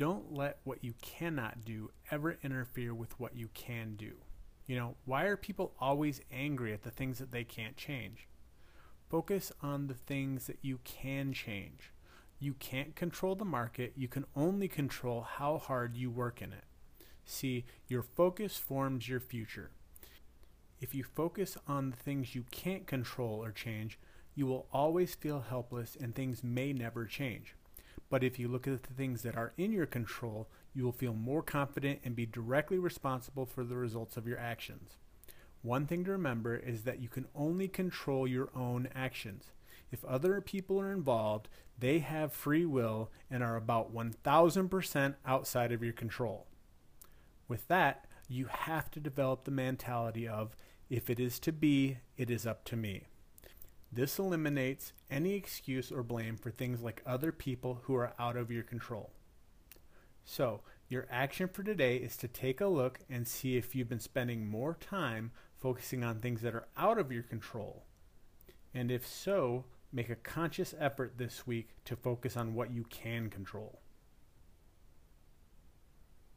don't let what you cannot do ever interfere with what you can do. You know, why are people always angry at the things that they can't change? Focus on the things that you can change. You can't control the market, you can only control how hard you work in it. See, your focus forms your future. If you focus on the things you can't control or change, you will always feel helpless and things may never change. But if you look at the things that are in your control, you will feel more confident and be directly responsible for the results of your actions. One thing to remember is that you can only control your own actions. If other people are involved, they have free will and are about 1000% outside of your control. With that, you have to develop the mentality of if it is to be, it is up to me. This eliminates any excuse or blame for things like other people who are out of your control. So, your action for today is to take a look and see if you've been spending more time focusing on things that are out of your control. And if so, make a conscious effort this week to focus on what you can control.